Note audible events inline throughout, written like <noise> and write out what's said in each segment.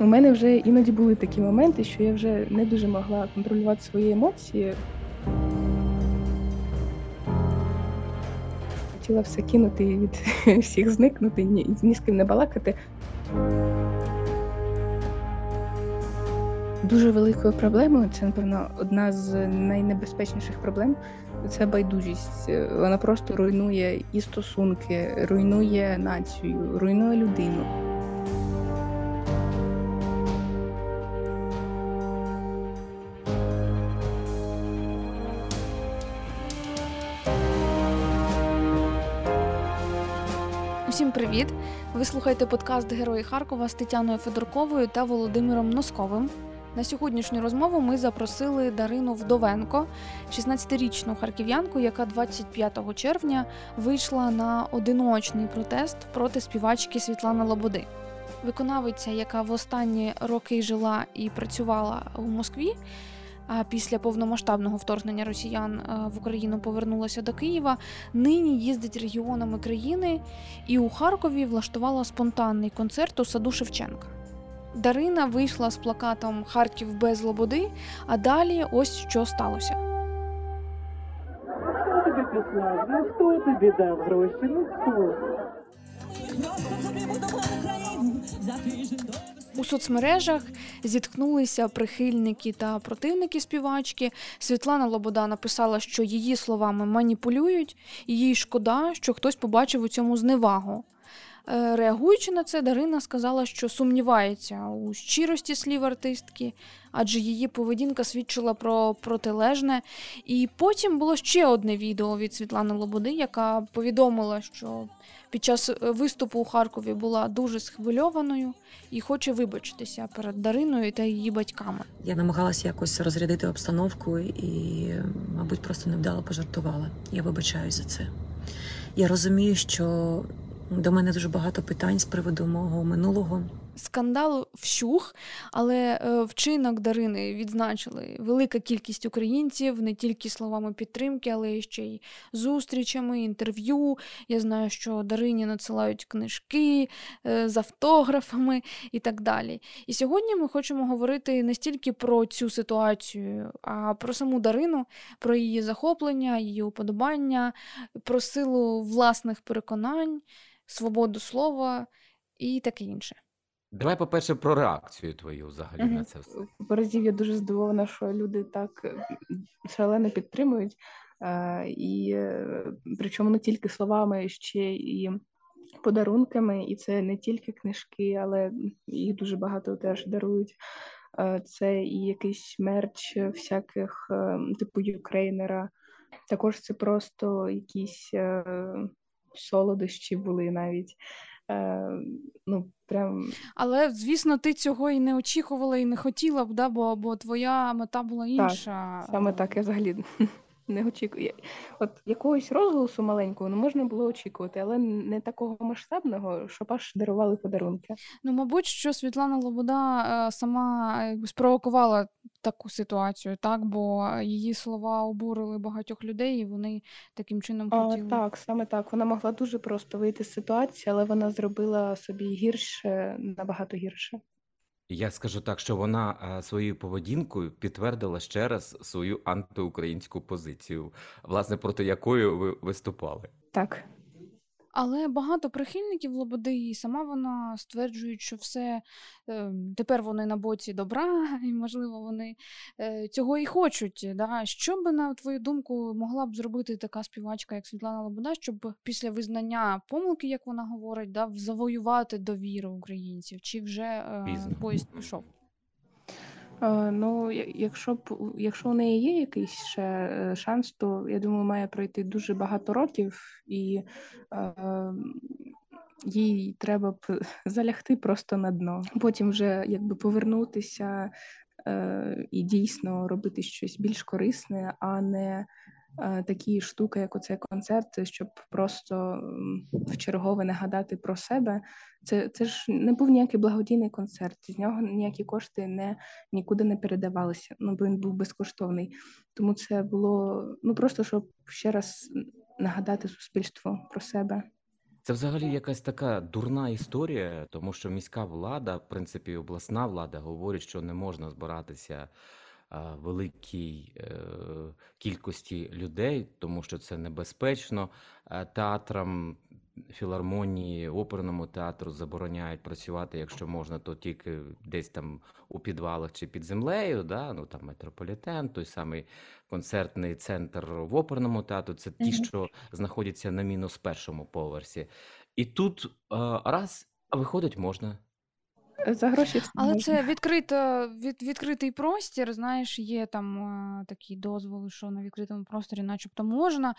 У мене вже іноді були такі моменти, що я вже не дуже могла контролювати свої емоції. Хотіла все кинути і від <laughs> всіх зникнути, ні, ні з ким не балакати. Дуже великою проблемою, це, напевно, одна з найнебезпечніших проблем це байдужість. Вона просто руйнує і стосунки, руйнує націю, руйнує людину. Привіт! Ви слухаєте подкаст Герої Харкова з Тетяною Федорковою та Володимиром Носковим. На сьогоднішню розмову ми запросили Дарину Вдовенко, 16-річну харків'янку, яка 25 червня вийшла на одиночний протест проти співачки Світлани Лободи. Виконавиця, яка в останні роки жила і працювала у Москві. А після повномасштабного вторгнення росіян в Україну повернулася до Києва. Нині їздить регіонами країни і у Харкові влаштувала спонтанний концерт у саду Шевченка. Дарина вийшла з плакатом Харків без Лободи, а далі ось що сталося. Хто тобі послав? Ну хто тобі дав гроші? Ну хто? У соцмережах зіткнулися прихильники та противники співачки. Світлана Лобода написала, що її словами маніпулюють, і їй шкода, що хтось побачив у цьому зневагу. Е, реагуючи на це, Дарина сказала, що сумнівається у щирості слів артистки, адже її поведінка свідчила про протилежне. І потім було ще одне відео від Світлани Лободи, яка повідомила, що під час виступу у Харкові була дуже схвильованою і хоче вибачитися перед Дариною та її батьками. Я намагалася якось розрядити обстановку і, мабуть, просто невдало пожартувала. Я вибачаю за це. Я розумію, що до мене дуже багато питань з приводу мого минулого. Скандал вщух, але вчинок Дарини відзначили велика кількість українців не тільки словами підтримки, але ще й зустрічами, інтерв'ю. Я знаю, що Дарині надсилають книжки з автографами і так далі. І сьогодні ми хочемо говорити не стільки про цю ситуацію, а про саму Дарину, про її захоплення, її уподобання, про силу власних переконань, свободу слова і таке інше. Давай, по-перше, про реакцію твою взагалі Мгм. на це все. Разів я дуже здивована, що люди так е, шалено підтримують. Е, І е, причому не тільки словами, ще і подарунками. І це не тільки книжки, але їх дуже багато теж дарують. Це і якийсь мерч всяких типу юкрейнера. Також це просто якісь солодощі були навіть. Е, Ну, прям Але, звісно, ти цього і не очікувала, і не хотіла б, да? бо, бо твоя мета була інша. Саме так я взагалі не очікую. От якогось розголосу маленького ну, можна було очікувати, але не такого масштабного, щоб аж дарували подарунки. Ну, мабуть, що Світлана Лобода е, сама якби спровокувала таку ситуацію, так? Бо її слова обурили багатьох людей, і вони таким чином А, так, саме так. Вона могла дуже просто вийти з ситуації, але вона зробила собі гірше, набагато гірше. Я скажу так, що вона е, своєю поведінкою підтвердила ще раз свою антиукраїнську позицію, власне, проти якої ви виступали. Так. Але багато прихильників Лободи, і сама вона стверджують, що все е, тепер вони на боці добра, <laughs> і, можливо, вони е, цього і хочуть. Да? Що би, на твою думку, могла б зробити така співачка, як Світлана Лобода, щоб після визнання помилки, як вона говорить, да, завоювати довіру українців? Чи вже е, Пізно. поїзд пішов? Е, Ну, якщо якщо у неї є якийсь ще е, шанс, то я думаю, має пройти дуже багато років, і е, їй треба б <laughs> залягти просто на дно. Потім вже якби повернутися е, і дійсно робити щось більш корисне, а не такі штуки, як оцей концерт, щоб просто в чергове нагадати про себе. Це, це ж не був ніякий благодійний концерт, з нього ніякі кошти не нікуди не передавалися. Ну бо він був безкоштовний. Тому це було ну просто щоб ще раз нагадати суспільству про себе. Це взагалі якась така дурна історія, тому що міська влада, в принципі, обласна влада говорить, що не можна збиратися великій е, кількості людей, тому що це небезпечно. Е, Театрам, філармонії, оперному театру забороняють працювати, якщо можна, то тільки десь там у підвалах чи під землею. Да? Ну там метрополітен, той самий концертний центр в оперному театру. Це ті, що знаходяться на мінус першому поверсі. І тут е, раз, а виходить, можна. За гроші все Але можна. це відкрита, від, відкритий простір, знаєш, є там е, такі дозволи, що на відкритому просторі начебто можна.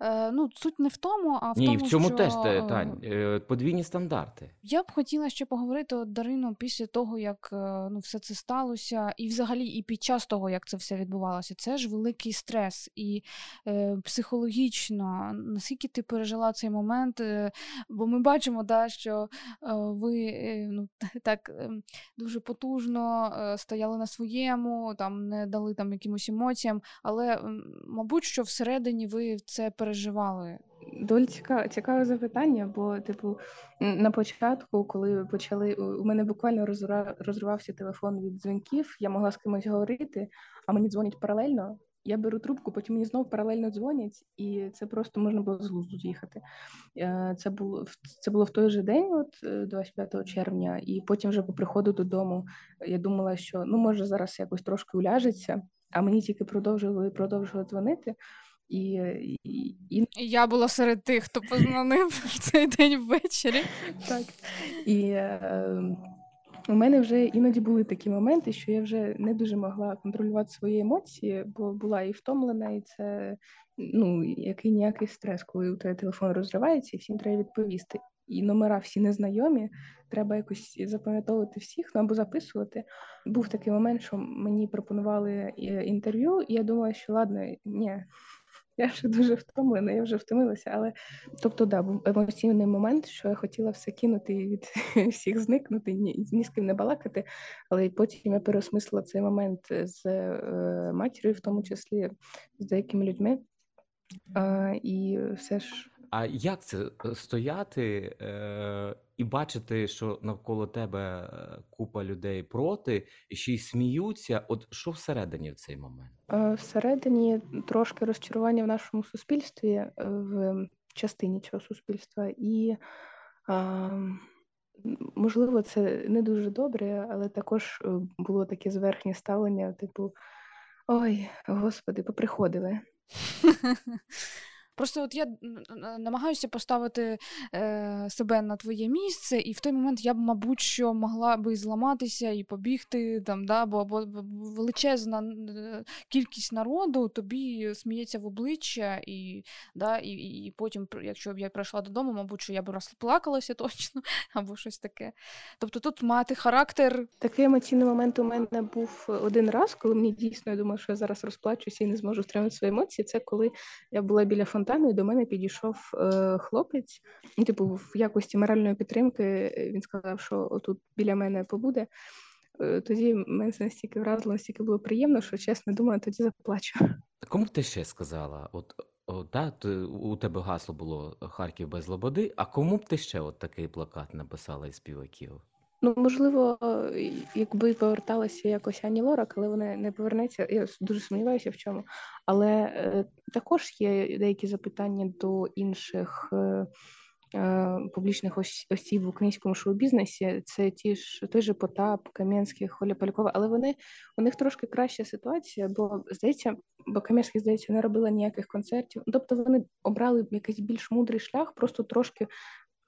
Е, ну, суть не в тому, а в Ні, тому, в цьому що, теж е, Тань, е, подвійні стандарти. Я б хотіла ще поговорити от, Дарину після того, як е, ну, все це сталося, і взагалі і під час того, як це все відбувалося. Це ж великий стрес. І е, психологічно, наскільки ти пережила цей момент? Е, бо ми бачимо, да, що е, ви е, ну, <laughs> так е, дуже потужно е, стояли на своєму, там не дали там якимось емоціям, але, мабуть, що всередині ви це переживали. Доволі цікаве, цікаве запитання, бо, типу, на початку, коли почали, у мене буквально розривався телефон від дзвінків, я могла з кимось говорити, а мені дзвонять паралельно. Я беру трубку, потім мені знов паралельно дзвонять, і це просто можна було з глузду з'їхати. Е, Це було в- це було в той же день, от е, 25 червня, і потім вже по приходу додому я думала, що ну може зараз якось трошки уляжеться, а мені тільки продовжували продовжували дзвонити. І, і, і І я була серед тих, хто позвонив в цей день ввечері. Так. І е, у мене вже іноді були такі моменти, що я вже не дуже могла контролювати свої емоції, бо була і втомлена, і це ну, який ніякий стрес, коли у тебе телефон розривається, і всім треба відповісти. І номера всі незнайомі, треба якось запам'ятовувати всіх, ну або записувати. Був такий момент, що мені пропонували е, інтерв'ю, і я думала, що ладно, ні, я вже дуже втомлена, я вже втомилася, але Тобто, да, був емоційний момент, що я хотіла все кинути і від <laughs> всіх зникнути, ні, ні з ким не балакати. Але потім я переосмислила цей момент з е, матір'ю, в тому числі з деякими людьми. А, і все ж А як це е, стояти е, і бачити, що навколо тебе е, купа людей проти, і ще й сміються? От що всередині в цей момент? е, всередині трошки розчарування в нашому суспільстві, е, в частині цього суспільства, і можливо, це не дуже добре, але також було таке зверхнє ставлення, типу. Ой, господи, поприходили. <laughs> Просто от я намагаюся поставити е, себе на твоє місце, і в той момент я б, мабуть, що могла би зламатися і побігти там, да, бо, бо величезна кількість народу тобі сміється в обличчя, і, да, і, і потім, якщо б я прийшла додому, мабуть, що я б розплакалася <laughs> точно, або щось таке. Тобто тут мати характер Такий емоційний момент у мене був один раз, коли мені дійсно я думаю, що я зараз розплачуся і не зможу втримати свої емоції. Це коли я була біля фонтану, і до мене підійшов е, хлопець. Ну, типу, в якості моральної підтримки е, він сказав, що отут біля мене побуде. Е, Тоді мене це настільки вразило, настільки було приємно, що чесно думаю, тоді заплачу. Кому б ти ще сказала? От, от да, ти, у тебе гасло було Харків без Лободи, а кому б ти ще от такий плакат написала із співаків? Ну, можливо, якби поверталася якось Ані Лорак, але вона не повернеться. Я дуже сумніваюся в чому. Але е, також є деякі запитання до інших е, е, публічних осіб в українському шоу-бізнесі. Це ті ж той же Потап, Кам'янський, Холя Полякова, але вони у них трошки краща ситуація, бо здається, бо Кам'янський, здається, не робила ніяких концертів. Тобто вони обрали якийсь більш мудрий шлях, просто трошки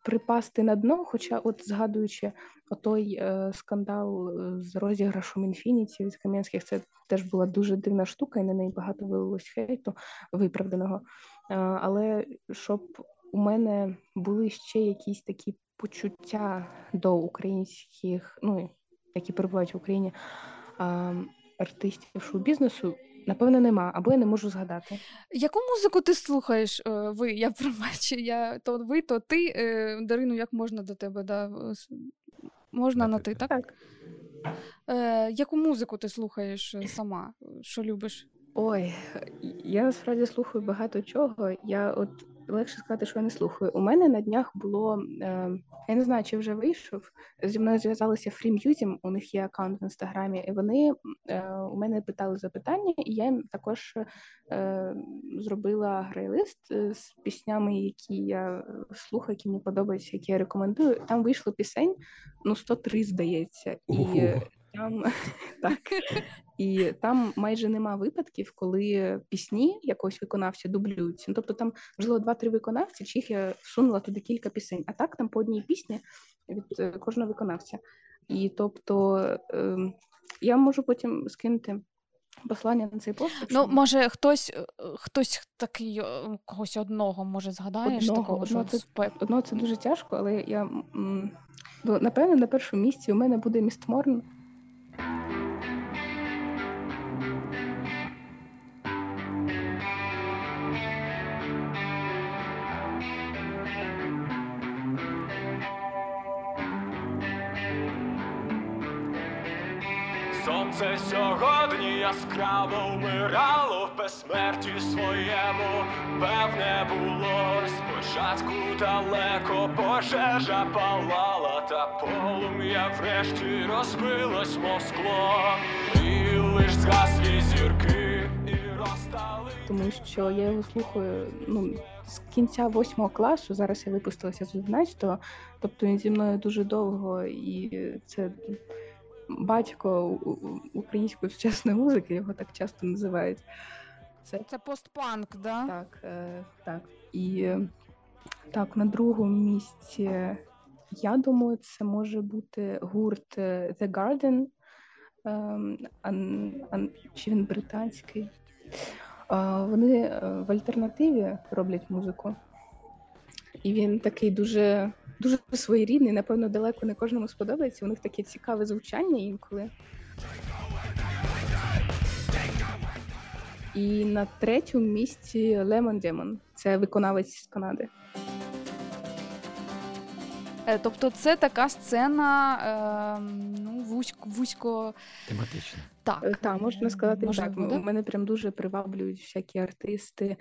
припасти на дно. Хоча, от згадуючи отой е, скандал е, з розіграшом інфініті від Кам'янських, це теж була дуже дивна штука, і на неї багато вилилось хейту виправданого. Е, але щоб у мене були ще якісь такі почуття до українських, ну які перебувають в Україні артистів шоу-бізнесу, напевно, нема, або я не можу згадати. Яку музику ти слухаєш? Е, Ви, я <laughs> пробачу, я то ви, то ти. Е, Дарину, як можна до тебе? Да? Можна На на ти, ти, так. так? Так. Е, яку музику ти слухаєш е, сама? Що любиш? Ой, я насправді слухаю багато чого. Я от легше сказати, що я не слухаю. У мене на днях було, е, я не знаю, чи вже вийшов. Зі мною зв'язалися Free у них є аккаунт в інстаграмі, і вони е, у мене питали запитання, і я їм також е, зробила грейлист з піснями, які я слухаю, які мені подобаються, які я рекомендую. Там вийшло пісень, ну 103, здається, і. Там <laughs> так. <laughs> І там майже нема випадків, коли пісні якогось виконавця дублюються. Ну, тобто там, можливо, два-три виконавці, чи їх я всунула туди кілька пісень, а так там по одній пісні від е, кожного виконавця. І тобто е, я можу потім скинути послання на цей пост. Ну, може, хтось, е, хтось такий, е, когось одного, може, згадаєш Одного, такого, що одного це- спе- Одно це дуже тяжко, але я напевно на першому місці у мене буде міст Thank you. Сонце сьогодні яскраво вмирало в безсмерті своєму, певне було спочатку далеко пожежа палала, та полум'я врешті розбилось, мов скло, і лиш згаслі зірки і розстали. тому що я його слухаю ну, з кінця восьмого класу. Зараз я випустилася з 11-го, тобто він зі мною дуже довго, і це батько української сучасної музики, його так часто називають. Це Це постпанк, да? так, е, так. І е, так, на другому місці, я думаю, це може бути гурт е, The Garden. Ем, ан- ан- чи він британський? А, Вони е, в альтернативі роблять музику. І він такий дуже, дуже своєрідний, напевно, далеко не кожному сподобається. У них таке цікаве звучання інколи. І на третьому місці Lemon Demon. Це виконавець з Канади. Е, Тобто це така сцена, е, ну, вузько, вузько Тематично. так. Е, Так, можна сказати можливо, так. да? Мене прям дуже приваблюють всякі артисти,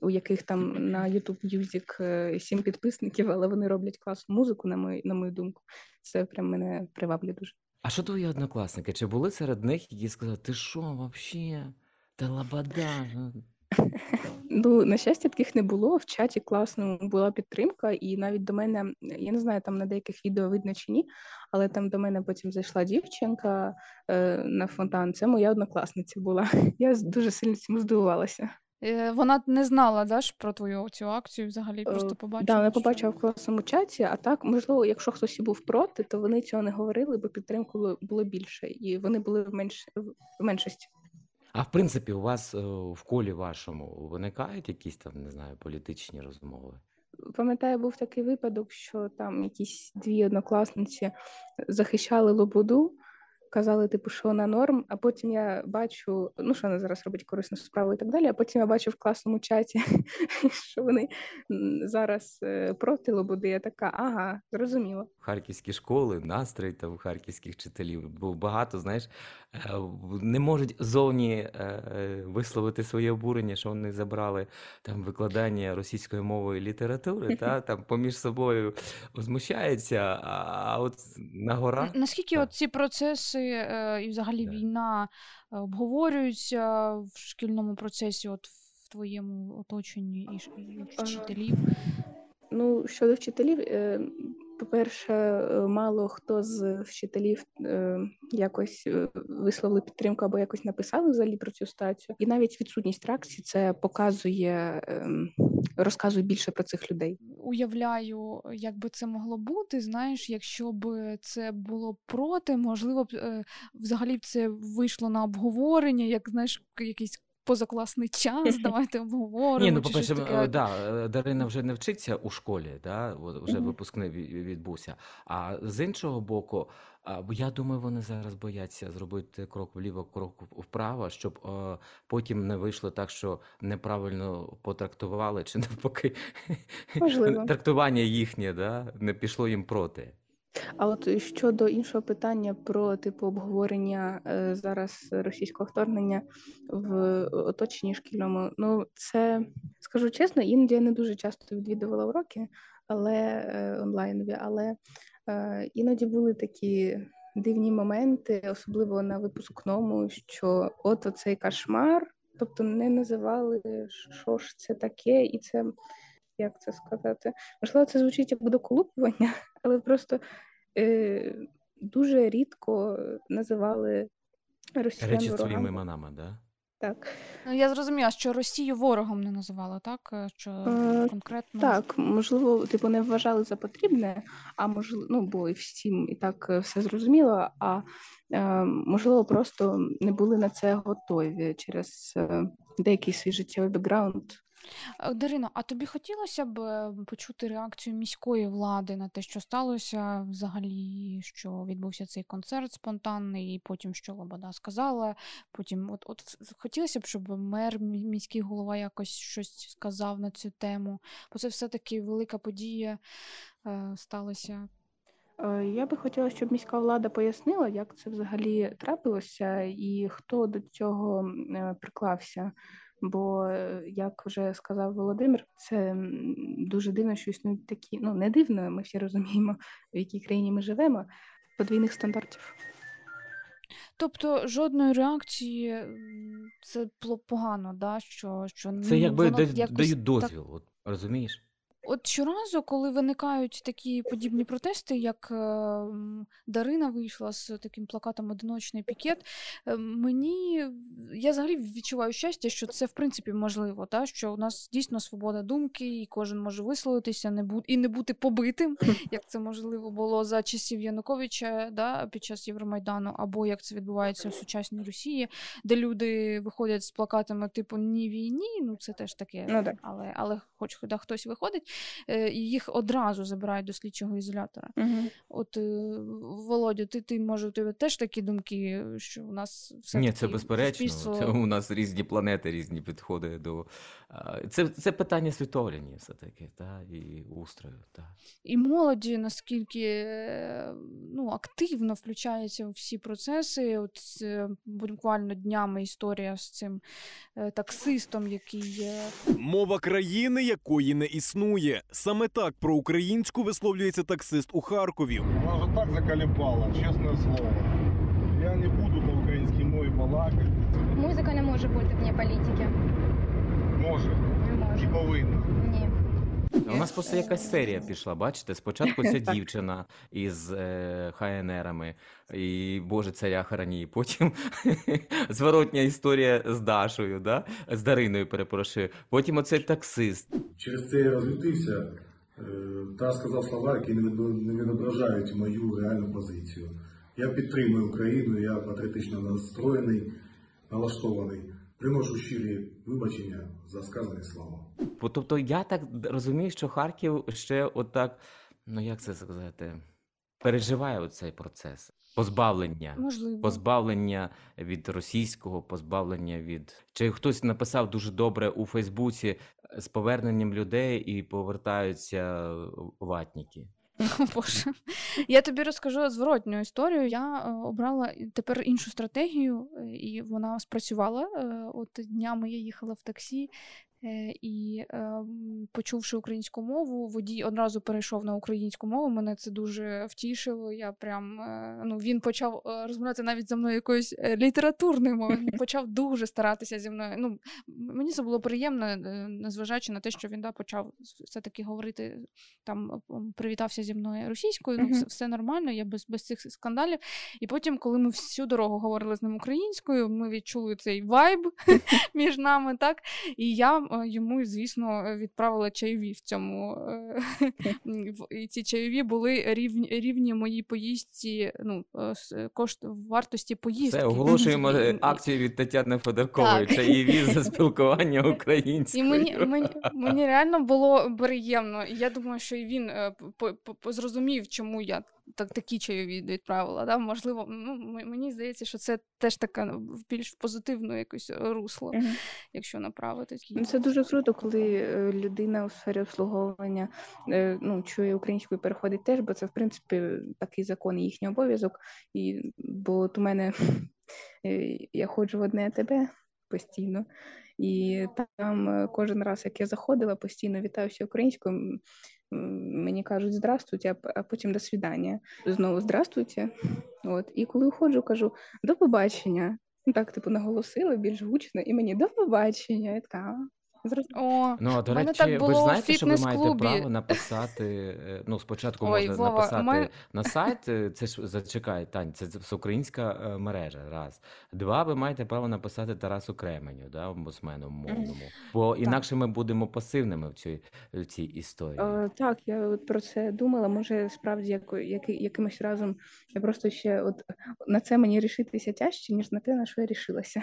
у яких там на YouTube Music сім підписників, але вони роблять класну музику, на мою, на мою думку. Це прям мене приваблює дуже. А що твої однокласники? Чи були серед них, які сказали, ти що, вообще? Та лабада. Ну». На щастя, таких не було. В чаті класно була підтримка, і навіть до мене, я не знаю, там на деяких відео видно чи ні, але там до мене потім зайшла дівчинка е, на фонтан. Це моя однокласниця була. <laughs> Я дуже сильно цьому здивувалася. Е, Вона не знала да, ж про твою цю акцію взагалі, Е, просто побачила. Да, вона побачила в класному чаті, а так, можливо, якщо хтось і був проти, то вони цього не говорили, бо підтримки було, було більше, і вони були в, менш... в меншості. А в принципі, у вас е, в колі вашому виникають якісь там, не знаю, політичні розмови? Пам'ятаю, був такий випадок, що там якісь дві однокласниці захищали Лободу, казали, типу, що вона норм, а потім я бачу, ну що вона зараз робить корисну справу і так далі. А потім я бачу в класному чаті, <laughs> що вони зараз е, проти Лободи. Я така, ага, зрозуміло. Харківські школи, настрій там харківських вчителів. Бо багато, знаєш, е, не можуть зовні е, висловити своє обурення, що вони забрали там викладання російської мови і літератури, та <laughs> там поміж собою возмущаються, а, от на горах. Наскільки от ці процеси і взагалі Да. війна е, обговорюються в шкільному процесі, от в твоєму оточенні і, і вчителів? Ну, щодо вчителів, е, по-перше, е, мало хто з вчителів е, якось е, висловили підтримку або якось написали взагалі про цю стацію. І навіть відсутність реакції це показує, ем, розказує більше про цих людей. Уявляю, як би це могло бути. Знаєш, якщо б це було проти, можливо б взагалі б це вийшло на обговорення, як знаєш, якийсь позакласний час. <laughs> Давайте обговоримо. Ні, ну чи по-перше, щось е, да, е, Дарина вже не вчиться у школі, да, от вже Мгм. випускний ві- відбувся. А з іншого боку, а, бо я думаю, вони зараз бояться зробити крок вліво, крок вправо, щоб е, потім не вийшло так, що неправильно потрактували, чи навпаки, <laughs> Можливо. трактування їхнє, да, не пішло їм проти. А от щодо іншого питання про типу обговорення е, зараз російського вторгнення в оточенні шкільному, ну це скажу чесно, іноді я не дуже часто відвідувала уроки, але е, онлайнові, але е, іноді були такі дивні моменти, особливо на випускному, що от оцей кошмар, тобто не називали, що ж це таке, і це як це сказати? Можливо, це звучить як доколупування, <laughs> але просто е, дуже рідко називали росіян Речі своїми іменами, да? Так. Ну, я зрозуміла, що Росію ворогом не називала, так? Е, Що Е, конкретно. Так, можливо, типу, не вважали за потрібне, а можливо, ну бо і всім і так е, все зрозуміло. А е, можливо, просто не були на це готові через е, деякий свій життєвий бекграунд. Е, Дарино, а тобі хотілося б е, почути реакцію міської влади на те, що сталося взагалі, що відбувся цей концерт спонтанний, і потім що Лобода сказала. Потім, от, от хотілося б, щоб мер, міський голова якось щось сказав на цю тему, бо це все-таки велика подія е, сталася. Е, Я би хотіла, щоб міська влада пояснила, як це взагалі трапилося і хто до цього е, приклався. Бо, е, як вже сказав Володимир, це дуже дивно, що існують такі, ну не дивно, ми всі розуміємо, в якій країні ми живемо, подвійних стандартів. Тобто жодної реакції це було погано, да? що, що Це ну, якби воно десь якось дають так дозвіл, от, розумієш? От щоразу, коли виникають такі подібні протести, як е, Дарина вийшла з таким плакатом Одиночний пікет, е, мені я взагалі відчуваю щастя, що це в принципі можливо, та? що у нас дійсно свобода думки, і кожен може висловитися не бу- і не бути побитим, <laughs> як це можливо було за часів Януковича да, під час Євромайдану, або як це відбувається в сучасній Росії, де люди виходять з плакатами типу Ні війні, ну це теж таке Ну так. але, але хоч да, хтось виходить, їх одразу забирають до слідчого ізолятора. Угу. От, е, Володя, ти, ти може, у тебе теж такі думки, що у нас все Ні, це безперечно. суспільство... Це у нас різні планети, різні підходи до. Це, це питання світогляді, все-таки, та, і устрою. Та. і молоді наскільки е, ну, активно включається у всі процеси. От е, буквально днями історія з цим е, таксистом, який е, Мова країни, якої не існує. Саме так про українську висловлюється таксист у Харкові. Вона вже так закаліпала, чесне слово. Я не буду по українській мові балакати. Музика не може бути вне політики. Може, Не і повинна. Ні. У нас просто якась серія пішла, бачите? Спочатку ця <laughs> дівчина із е, ХНРами, і Боже, царя храні. Потім <laughs> зворотня історія з Дашою, да? з Дариною, перепрошую. Потім оцей таксист. Через це я розлютився е, та сказав слова, які не не відображають мою реальну позицію. Я підтримую Україну, я патріотично настроєний, налаштований. Приношу щирі вибачення за сказані слова. Бо, Тобто я так розумію, що Харків ще отак, ну як це сказати, переживає оцей процес позбавлення. можливо. Позбавлення від російського, позбавлення від. Чи хтось написав дуже добре у Фейсбуці з поверненням людей і повертаються ватніки. <laughs> Боже. Я тобі розкажу зворотню історію. Я е, обрала тепер іншу стратегію, е, і вона спрацювала. Е, От днями я їхала в таксі. Е, І е, почувши українську мову, водій одразу перейшов на українську мову. Мене це дуже втішило. Я прям е, ну він почав е, розмовляти навіть за мною якоюсь літературною мовою. Він почав дуже старатися зі мною. Ну мені це було приємно, незважаючи на те, що він да, почав все таки говорити там привітався зі мною російською, ну все, все нормально, я без, без цих скандалів. І потім, коли ми всю дорогу говорили з ним українською, ми відчули цей вайб <laughs> між нами, так? І я йому, звісно, е, відправила чайові в цьому. е, <laughs> І ці чайові були рівні, рівні моїй поїздці, ну, е, кошт вартості поїздки. Все, оголошуємо е, <laughs> акцію від Тетяни Федоркової, чаєві за <laughs> спілкування І мені, мені, мені реально було приємно. І я думаю, що і він е, зрозумів, чому я так, такі чайові відправила. Да? Можливо, ну, мені здається, що це теж таке ну, більш позитивне якось русло, угу. якщо направити. Ну, це дуже круто, коли е, людина у сфері обслуговування е, ну, чує українською, переходить теж, бо це, в принципі, такий закон і їхній обов'язок. І, Бо от у мене е, я ходжу в одне тебе постійно. І там кожен раз, як я заходила, постійно вітаюся українською, мені кажуть здравствуйте, а потім до свідання. Знову здравствуйте. От. І коли уходжу, кажу до побачення. Ну, так, типу, наголосила більш гучно, і мені до побачення. Я така, о, Ну, до речі, так було ви ж знаєте, що ви маєте право написати. Е, ну, спочатку Ой, можна Вова, написати ми... на сайт. Е, це ж зачекай, Тань, це всеукраїнська е, мережа. Раз. Два, ви маєте право написати Тарасу Кременю, да, омбудсмену мовному. Бо інакше ми будемо пасивними в цій в цій історії. О, так, я от про це думала. Може, справді як, як, якимось разом я просто ще от на це мені рішитися тяжче, ніж на те, на що я рішилася.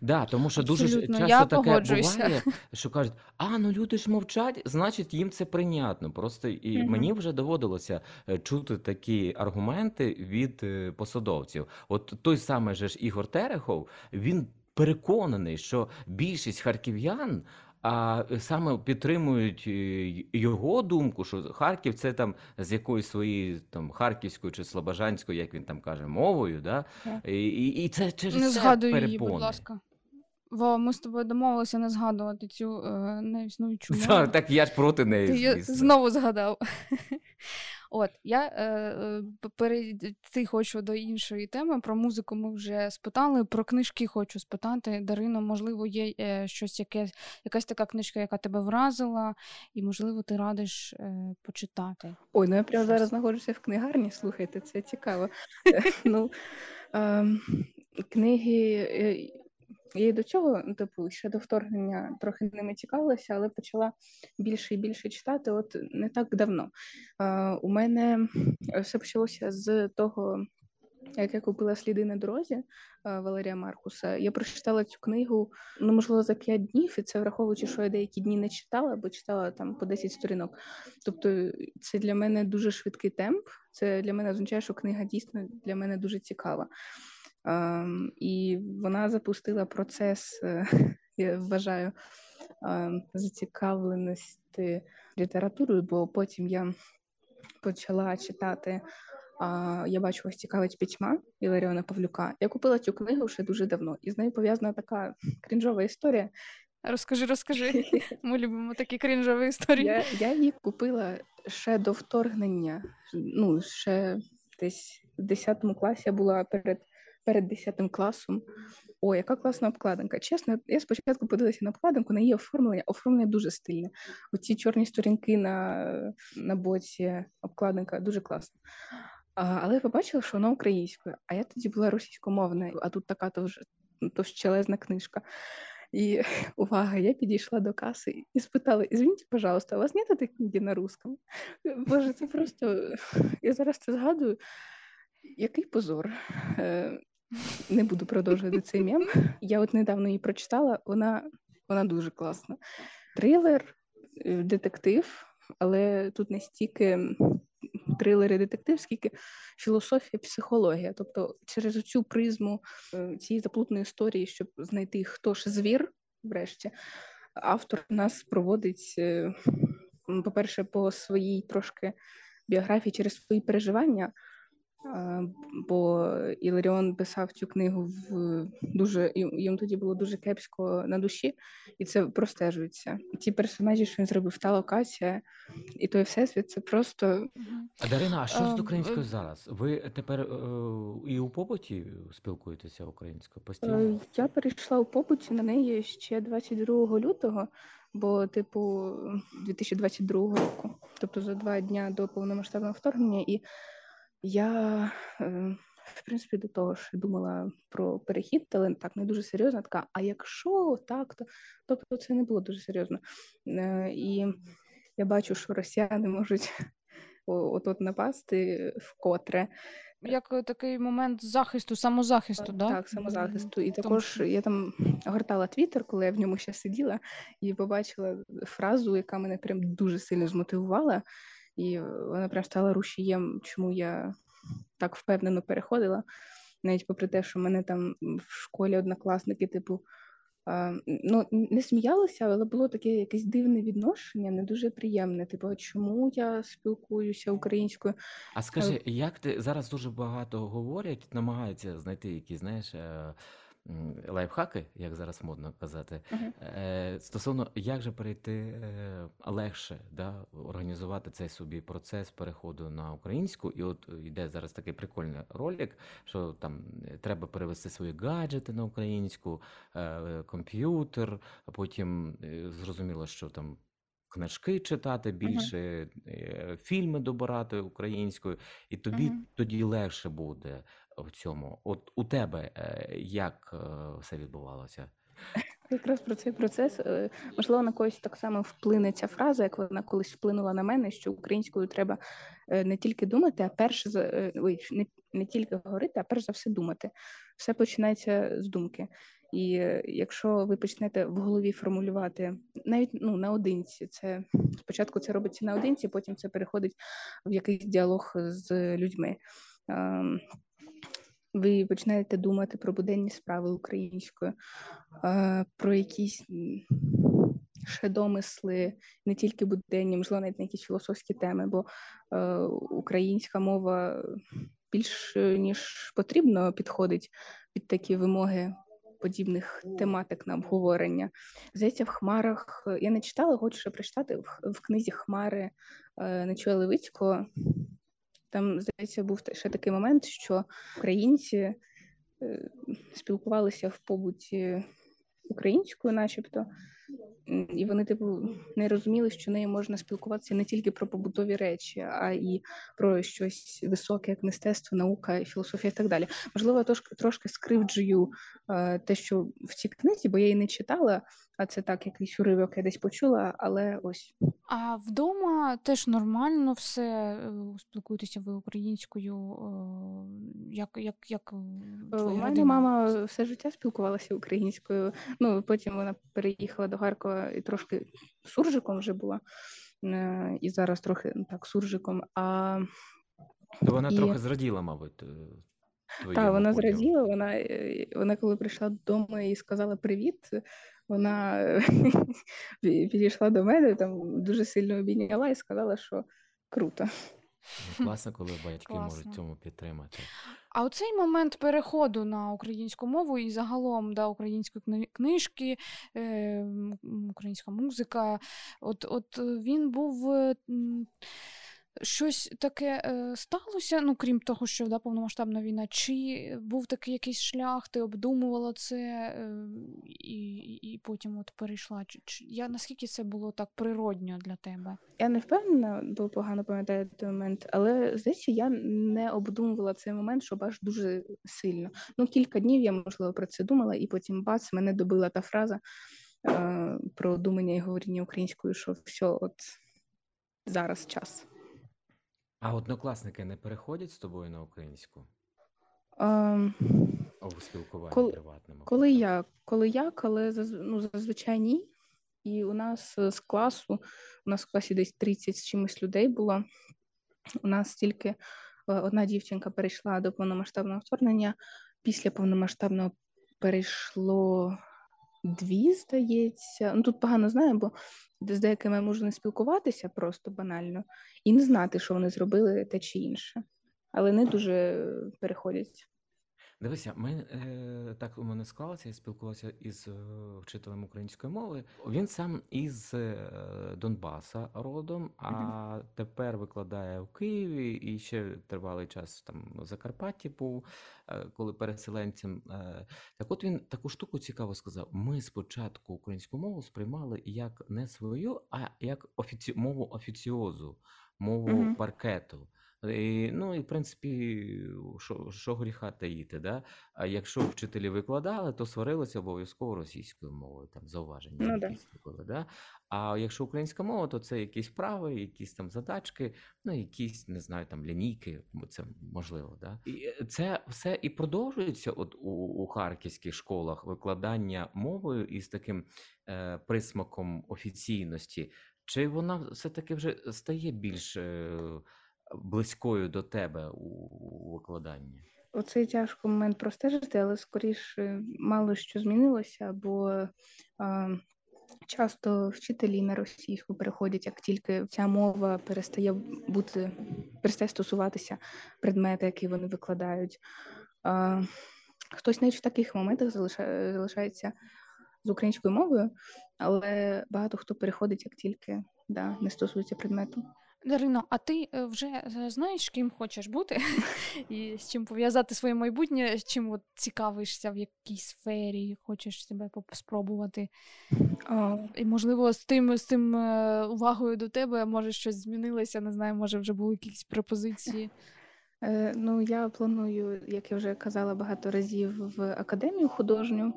Да, тому що дуже часто я таке буває, <laughs> що кажуть, а ну люди ж мовчать, значить їм це прийнятно. Просто і Мгм. мені вже доводилося е, чути такі аргументи від е, посадовців. От той самий же ж Ігор Терехов, він переконаний, що більшість харків'ян а саме підтримують е, його думку, що Харків це там з якоюсь своєю там харківською чи слобожанською, як він там каже, мовою, да? І, і, це через Не це згадуй її, будь ласка. Вова, ми з тобою домовилися не згадувати цю е, неіснуючу <laughs> мову. Так, так я ж проти неї. Ти знову згадав. <laughs> От я е, е перейти хочу до іншої теми. Про музику ми вже спитали. Про книжки хочу спитати. Дарино, можливо, є е, щось, яке, якась така книжка, яка тебе вразила, і, можливо, ти радиш е, почитати. Ой, ну я прямо зараз знаходжуся в книгарні. Слухайте, це цікаво. <laughs> Ну, ем, Книги е, я і до цього, ну, типу, ще до вторгнення трохи ними цікавилася, але почала більше і більше читати. От не так давно. Е, У мене все почалося з того, як я купила сліди на дорозі е, Валерія Маркуса. Я прочитала цю книгу, ну можливо, за п'ять днів, і це враховуючи, що я деякі дні не читала, бо читала там по 10 сторінок. Тобто, це для мене дуже швидкий темп. Це для мене означає, що книга дійсно для мене дуже цікава. Ем, і вона запустила процес, е, <laughs> я вважаю, ем, зацікавленості літературою, бо потім я почала читати. Я бачу, вас цікавить пітьма Іларіона Павлюка. Я купила цю книгу ще дуже давно, і з нею пов'язана така <laughs> крінжова історія. Розкажи, розкажи. <laughs> Ми любимо такі крінжові історії. Я я її купила ще до вторгнення. Ну, ще десь в 10 класі я була перед перед 10 класом. О, яка класна обкладинка. Чесно, я спочатку подивилася на обкладинку, на її оформлення. Оформлення дуже стильне. Оці чорні сторінки на на боці обкладинка дуже класна. А, Але я побачила, що вона українською, а я тоді була російськомовною, а тут така то вже товщелезна книжка. І <laughs> увага, я підійшла до каси і спитала: Извините, пожалуйста, у вас нет этой книги на русском? <laughs> Боже, це просто я зараз це згадую. Який позор. Не буду продовжувати цей мем. Я от недавно її прочитала, вона вона дуже класна. Трилер, е, детектив, але тут не стільки трилер і детектив, скільки філософія, психологія. Тобто, через цю призму е, цієї заплутної історії, щоб знайти хто ж звір, врешті, автор нас проводить, е, по-перше, по своїй трошки біографії через свої переживання. Бо Іларіон писав цю книгу в дуже йому тоді було дуже кепсько на душі, і це простежується. І ті персонажі, що він зробив, та локація, і той всесвіт це просто. А Дарина, а що з українською зараз? Ви тепер е, і у побуті спілкуєтеся українською постійно? Е, я перейшла у побуті на неї ще 22 лютого, бо, типу, 2022 року, тобто за два дня до повномасштабного вторгнення і. Я, е, в принципі, до того ж думала про перехід, але так не дуже серйозно. Така, а якщо так, то тобто це не було дуже серйозно. Е, і я бачу, що росіяни можуть <laughs> от-от напасти вкотре. Як такий момент захисту, самозахисту, да? так? самозахисту. І також я там гортала твіттер, коли я в ньому ще сиділа, і побачила фразу, яка мене прям дуже сильно змотивувала. І вона прям стала рушієм, чому я так впевнено переходила. Навіть попри те, що мене там в школі однокласники, типу, ну не сміялися, але було таке якесь дивне відношення, не дуже приємне. Типу, чому я спілкуюся українською? А скажи, як ти зараз дуже багато говорять, намагаються знайти якісь, знаєш, е, лайфхаки, як зараз модно казати, uh-huh. стосовно як же перейти е, легше, да, організувати цей собі процес переходу на українську, і от йде зараз такий прикольний ролик, що там треба перевести свої гаджети на українську, комп'ютер, а потім зрозуміло, що там. Книжки читати більше, uh-huh. фільми добирати українською, і тобі uh-huh. тоді легше буде в цьому. От у тебе е, як е, все відбувалося? Якраз про цей процес е, можливо на когось так само вплине ця фраза, як вона колись вплинула на мене, що українською треба не тільки думати, а перше за ой, не, не тільки говорити, а перш за все думати. Все починається з думки. І якщо ви почнете в голові формулювати навіть ну наодинці, це спочатку це робиться наодинці, потім це переходить в якийсь діалог з людьми. Ви починаєте думати про буденні справи українською, про якісь ще домисли, не тільки буденні, можливо, навіть на якісь філософські теми, бо е, українська мова більш ніж потрібно підходить під такі вимоги. Подібних тематик на обговорення. Здається, в Хмарах я не читала, хочу ще прочитати в, в книзі Хмари е, Нечуя Левицького. Там, здається, був ще такий момент, що українці е, спілкувалися в побуті українською, начебто, і вони, типу, не розуміли, що нею можна спілкуватися не тільки про побутові речі, а і про щось високе, як мистецтво, наука, філософія і так далі. Можливо, я трошки, трошки скривджую е, те, що в цій книзі, бо я її не читала, а це так, якийсь уривок я десь почула, але ось. А вдома теж нормально все е, спілкуєтеся ви українською. Е, як як, як У мене мама все життя спілкувалася українською. Ну потім вона переїхала до Харкова і трошки суржиком вже була, е, і зараз трохи ну, так суржиком. А то вона і... трохи зраділа, мабуть. Так, вона зраділа. Вона вона коли прийшла додому і сказала привіт вона <laughs> підійшла до мене, там дуже сильно обійняла і сказала, що круто. Ну, класно, коли батьки Класно. можуть цьому підтримати. А оцей момент переходу на українську мову і загалом да, української книжки, е, українська музика, от, от він був. Щось таке е, сталося, ну крім того, що да, повномасштабна війна, чи був такий якийсь шлях, ти обдумувала це е, і і потім от перейшла? Чи, я Наскільки це було так природньо для тебе? Я не впевнена, бо погано пам'ятаю той момент, але здається, я не обдумувала цей момент, щоб аж дуже сильно. Ну, кілька днів я, можливо, про це думала, і потім бац, мене добила та фраза е, про думання і говоріння українською, що все, от зараз час. А однокласники не переходять з тобою на українську? Um, У спілкуванні коли, приватному? Коли я, коли як, але ну, зазвичай ні. І у нас з класу, у нас в класі десь 30 з чимось людей було. У нас тільки е, одна дівчинка перейшла до повномасштабного вторгнення. Після повномасштабного перейшло дві, здається. Ну тут погано знаю, бо з деякими можна не спілкуватися просто банально і не знати, що вони зробили те чи інше, але не дуже переходять. Дивися, ми е, так у мене склалося, я спілкувався із е, вчителем української мови. Він сам із е, Донбаса родом, а uh-huh. тепер викладає в Києві і ще тривалий час там в Закарпатті був, е, коли переселенцем. Е, так от він таку штуку цікаво сказав: ми спочатку українську мову сприймали як не свою, а як офіці... мову офіціозу, мову uh-huh. паркету. І, Ну і в принципі, що що гріха таїти, да? А якщо вчителі викладали, то сварилися обов'язково російською мовою, там зауваження ну, якісь були, да? А якщо українська мова, то це якісь вправи, якісь там задачки, ну якісь не знаю, там лінійки, це можливо, да? І е, це все і продовжується от у, у харківських школах викладання мовою із таким е, присмаком офіційності. Чи вона все-таки вже стає більш е, близькою до тебе у, у викладанні? Оцей тяжко момент простежити, але скоріше мало що змінилося, бо а, часто вчителі на російську переходять, як тільки ця мова перестає бути, перестає стосуватися предмети, які вони викладають. А, Хтось навіть в таких моментах залишає, залишається з українською мовою, але багато хто переходить, як тільки да, не стосується предмету. Дарино, а ти е, вже е, знаєш, ким хочеш бути <laughs> і з чим пов'язати своє майбутнє, з чим от цікавишся, в якій сфері хочеш себе спробувати? Oh. І, можливо, з тим з тим е, увагою до тебе може щось змінилося, не знаю, може вже були якісь пропозиції. Ну, я планую, як я вже казала багато разів, в академію художню,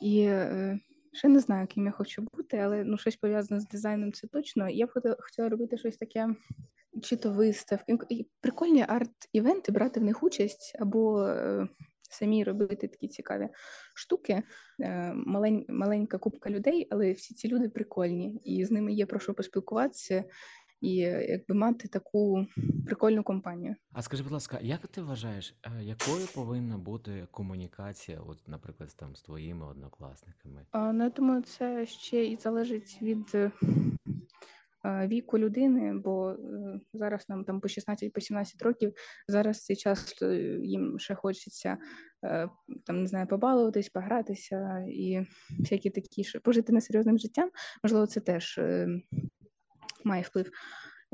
і Ще не знаю, ким я хочу бути, але ну щось пов'язане з дизайном це точно. Я б хотіла робити щось таке, чи то виставки. Прикольні арт-івенти, брати в них участь, або е, самі робити такі цікаві штуки. Е, малень, маленька купка людей, але всі ці люди прикольні, і з ними є про що поспілкуватися і якби мати таку прикольну компанію. А скажи, будь ласка, як ти вважаєш, е, якою повинна бути комунікація, от, наприклад, там з твоїми однокласниками? А, ну, я думаю, це ще і залежить від е, віку людини, бо е, зараз нам там по 16-17 років. Зараз цей час їм ще хочеться там не знаю, побалуватись, погратися і всякі такі ж пожити несерйозним життям. Можливо, це теж має вплив.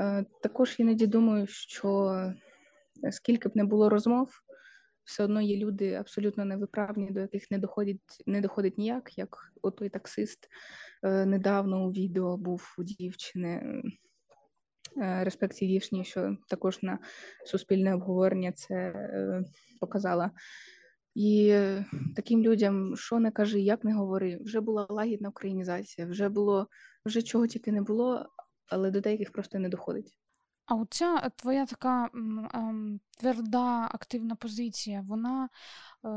Е, також іноді думаю, що е, скільки б не було розмов, все одно є люди абсолютно невиправні, до яких не доходить не доходить ніяк, як отой таксист е, недавно у відео був у дівчини. Респект дівчині, що також на суспільне обговорення це показала. І таким людям, що не кажи, як не говори, вже була лагідна українізація, вже було, вже чого тільки не було, але до деяких просто не доходить. А оця е, твоя така ем, тверда активна позиція, вона е,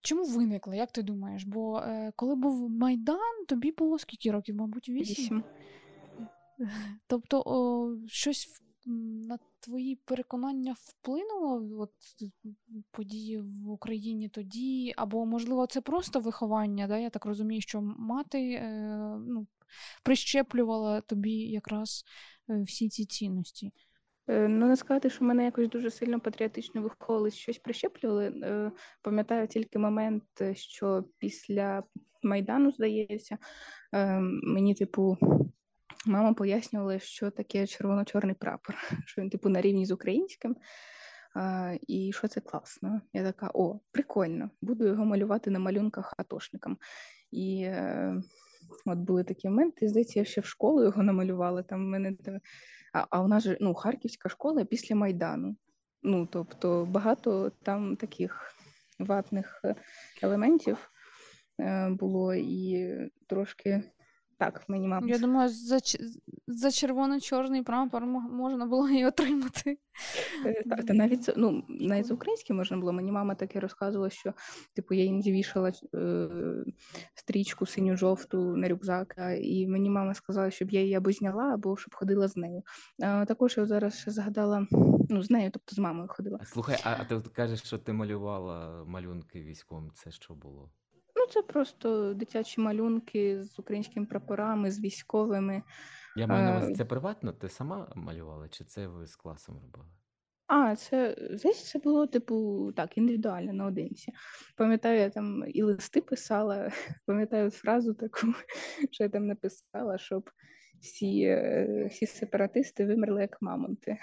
чому виникла, як ти думаєш? Бо е, коли був Майдан, тобі було скільки років, мабуть, вісім? <laughs> Тобто о, щось на твої переконання вплинуло от, події в Україні тоді? Або, можливо, це просто виховання? Да? Я так розумію, що мати е, ну, прищеплювала тобі якраз е, всі ці цінності? Е, ну, не сказати, що мене якось дуже сильно патріотично виховували, щось прищеплювали. Е, пам'ятаю тільки момент, що після Майдану, здається, мені, типу, мама пояснювала, що таке червоно-чорний прапор, <laughs> що він, типу, на рівні з українським. І що це класно. Я така: о, прикольно, буду його малювати на малюнках атошникам. І От були такі моменти. Здається, я ще в школу його намалювала. Там мене а, а вона же ну, харківська школа після Майдану. Ну тобто багато там таких ватних е, елементів е, було і трошки так, мені мабуть. Я думаю, за за червоно-чорний прапор можна було і отримати. Е, так, та навіть ну, навіть з українським можна було. Мені мама таке розказувала, що типу я іноді вішала е, стрічку синю жовту на рюкзак, і мені мама сказала, щоб я її або зняла, або щоб ходила з нею. А, Також я зараз ще згадала ну, з нею, тобто з мамою ходила. Слухай, а ти кажеш, що ти малювала малюнки військовим? Це що було? Ну, це просто дитячі малюнки з українськими прапорами, з військовими. Я маю на увазі, це приватно? Ти сама малювала, чи це ви з класом робили? А, це здається, це було, типу, так, індивідуально наодинці. Пам'ятаю, я там і листи писала, <laughs> пам'ятаю фразу таку, <laughs> що я там написала, щоб всі, е, всі сепаратисти вимерли як мамонти.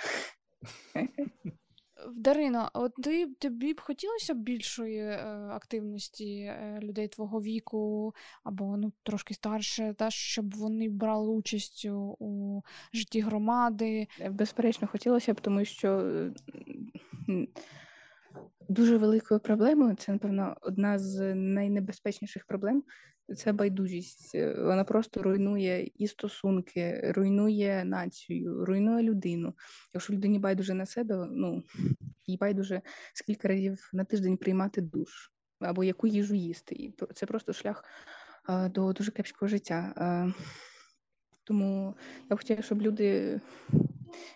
<laughs> Дарина, от ти тобі б хотілося більшої е, активності е, людей твого віку або ну трошки старше, та щоб вони брали участь у, житті громади? Безперечно, хотілося б, тому що дуже великою проблемою це, напевно, одна з найнебезпечніших проблем це байдужість. Е, вона просто руйнує і стосунки, руйнує націю, руйнує людину. Якщо людині байдуже на себе, ну їй байдуже скільки разів на тиждень приймати душ або яку їжу їсти. І це просто шлях до дуже кепського життя. Тому я б хотіла, щоб люди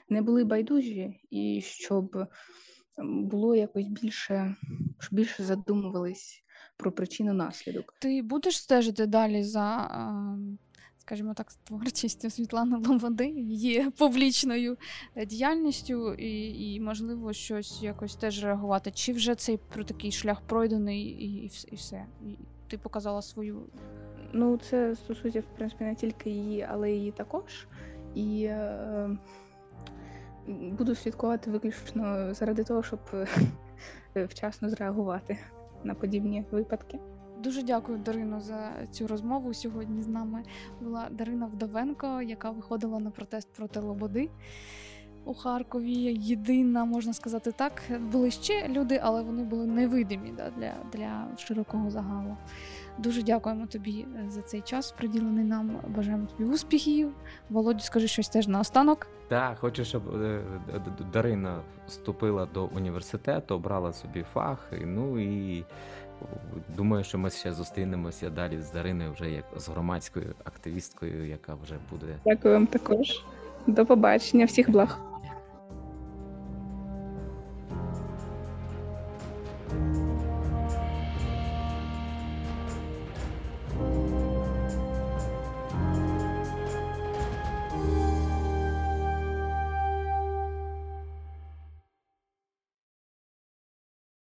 не були байдужі і щоб було якось більше, щоб більше задумувались про причину наслідок. Ти будеш стежити далі за, скажімо так, творчістю Світлани Лободи, її публічною е, діяльністю, і, і можливо щось якось теж реагувати? Чи вже цей про такий шлях пройдений і, і, все? І ти показала свою. Ну, це стосується, в принципі, не тільки її, але й її також. І е, буду слідкувати виключно заради того, щоб е, вчасно зреагувати на подібні випадки. Дуже дякую, Дарино, за цю розмову. Сьогодні з нами була Дарина Вдовенко, яка виходила на протест проти Лободи у Харкові. Єдина, можна сказати так. Були ще люди, але вони були невидимі да, для, для широкого загалу. Дуже дякуємо тобі е, за цей час, приділений нам. Бажаємо тобі успіхів. Володю, скажи щось теж на останок. Так, хочу, щоб е, Дарина вступила до університету, обрала собі фах. Ну і думаю, що ми ще зустрінемося далі з Дариною, вже як з громадською активісткою, яка вже буде. Дякую вам також. До побачення, всіх благ.